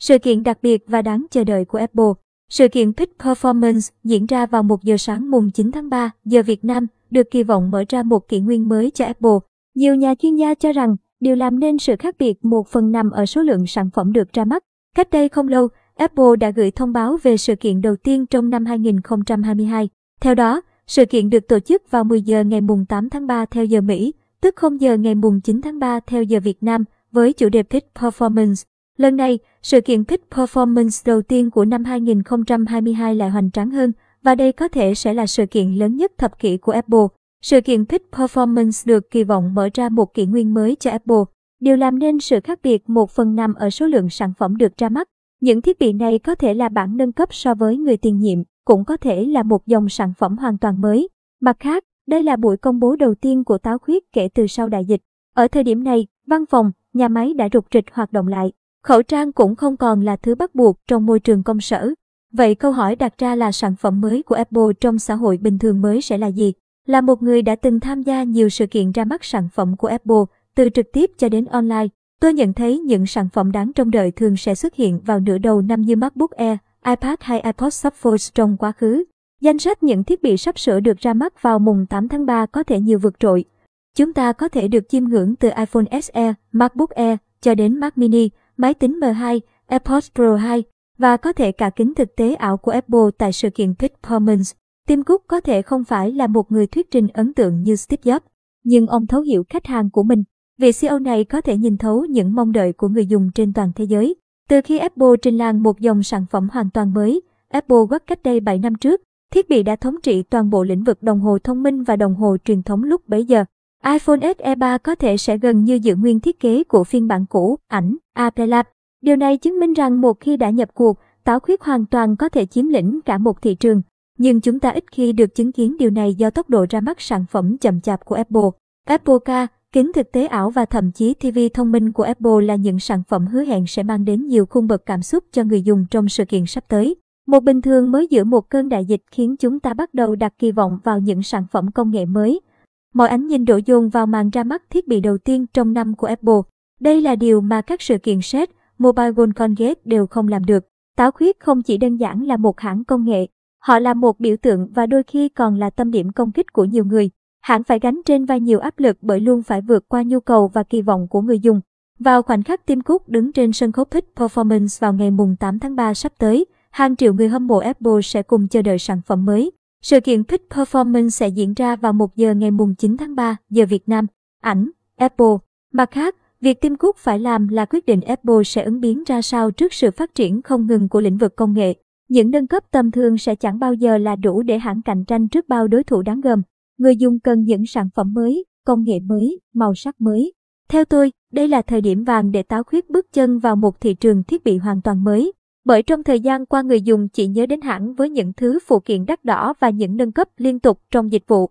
Sự kiện đặc biệt và đáng chờ đợi của Apple. Sự kiện Peak Performance diễn ra vào 1 giờ sáng mùng 9 tháng 3 giờ Việt Nam, được kỳ vọng mở ra một kỷ nguyên mới cho Apple. Nhiều nhà chuyên gia cho rằng điều làm nên sự khác biệt một phần nằm ở số lượng sản phẩm được ra mắt. Cách đây không lâu, Apple đã gửi thông báo về sự kiện đầu tiên trong năm 2022. Theo đó, sự kiện được tổ chức vào 10 giờ ngày mùng 8 tháng 3 theo giờ Mỹ, tức 0 giờ ngày mùng 9 tháng 3 theo giờ Việt Nam, với chủ đề Peak Performance. Lần này, sự kiện Peak Performance đầu tiên của năm 2022 lại hoành tráng hơn, và đây có thể sẽ là sự kiện lớn nhất thập kỷ của Apple. Sự kiện Peak Performance được kỳ vọng mở ra một kỷ nguyên mới cho Apple. Điều làm nên sự khác biệt một phần nằm ở số lượng sản phẩm được ra mắt. Những thiết bị này có thể là bản nâng cấp so với người tiền nhiệm, cũng có thể là một dòng sản phẩm hoàn toàn mới. Mặt khác, đây là buổi công bố đầu tiên của táo khuyết kể từ sau đại dịch. Ở thời điểm này, văn phòng, nhà máy đã rục rịch hoạt động lại. Khẩu trang cũng không còn là thứ bắt buộc trong môi trường công sở. Vậy câu hỏi đặt ra là sản phẩm mới của Apple trong xã hội bình thường mới sẽ là gì? Là một người đã từng tham gia nhiều sự kiện ra mắt sản phẩm của Apple, từ trực tiếp cho đến online, tôi nhận thấy những sản phẩm đáng trông đợi thường sẽ xuất hiện vào nửa đầu năm như MacBook Air, iPad hay iPod Shuffle trong quá khứ. Danh sách những thiết bị sắp sửa được ra mắt vào mùng 8 tháng 3 có thể nhiều vượt trội. Chúng ta có thể được chiêm ngưỡng từ iPhone SE, MacBook Air cho đến Mac Mini, máy tính M2, AirPods Pro 2 và có thể cả kính thực tế ảo của Apple tại sự kiện Peak Performance. Tim Cook có thể không phải là một người thuyết trình ấn tượng như Steve Jobs, nhưng ông thấu hiểu khách hàng của mình. Vị CEO này có thể nhìn thấu những mong đợi của người dùng trên toàn thế giới. Từ khi Apple trình làng một dòng sản phẩm hoàn toàn mới, Apple Watch cách đây 7 năm trước, thiết bị đã thống trị toàn bộ lĩnh vực đồng hồ thông minh và đồng hồ truyền thống lúc bấy giờ iPhone SE 3 có thể sẽ gần như giữ nguyên thiết kế của phiên bản cũ, ảnh, Apple Lab. Điều này chứng minh rằng một khi đã nhập cuộc, táo khuyết hoàn toàn có thể chiếm lĩnh cả một thị trường. Nhưng chúng ta ít khi được chứng kiến điều này do tốc độ ra mắt sản phẩm chậm chạp của Apple. Apple Car, kính thực tế ảo và thậm chí TV thông minh của Apple là những sản phẩm hứa hẹn sẽ mang đến nhiều khung bậc cảm xúc cho người dùng trong sự kiện sắp tới. Một bình thường mới giữa một cơn đại dịch khiến chúng ta bắt đầu đặt kỳ vọng vào những sản phẩm công nghệ mới. Mọi ánh nhìn đổ dồn vào màn ra mắt thiết bị đầu tiên trong năm của Apple. Đây là điều mà các sự kiện SET, Mobile World Congress đều không làm được. Táo khuyết không chỉ đơn giản là một hãng công nghệ, họ là một biểu tượng và đôi khi còn là tâm điểm công kích của nhiều người. Hãng phải gánh trên vai nhiều áp lực bởi luôn phải vượt qua nhu cầu và kỳ vọng của người dùng. Vào khoảnh khắc Tim Cook đứng trên sân khấu Pitch Performance vào ngày mùng 8 tháng 3 sắp tới, hàng triệu người hâm mộ Apple sẽ cùng chờ đợi sản phẩm mới. Sự kiện Peak Performance sẽ diễn ra vào 1 giờ ngày mùng 9 tháng 3 giờ Việt Nam. Ảnh, Apple. Mặt khác, việc Tim Cook phải làm là quyết định Apple sẽ ứng biến ra sao trước sự phát triển không ngừng của lĩnh vực công nghệ. Những nâng cấp tầm thường sẽ chẳng bao giờ là đủ để hãng cạnh tranh trước bao đối thủ đáng gờm. Người dùng cần những sản phẩm mới, công nghệ mới, màu sắc mới. Theo tôi, đây là thời điểm vàng để táo khuyết bước chân vào một thị trường thiết bị hoàn toàn mới. Bởi trong thời gian qua người dùng chỉ nhớ đến hãng với những thứ phụ kiện đắt đỏ và những nâng cấp liên tục trong dịch vụ.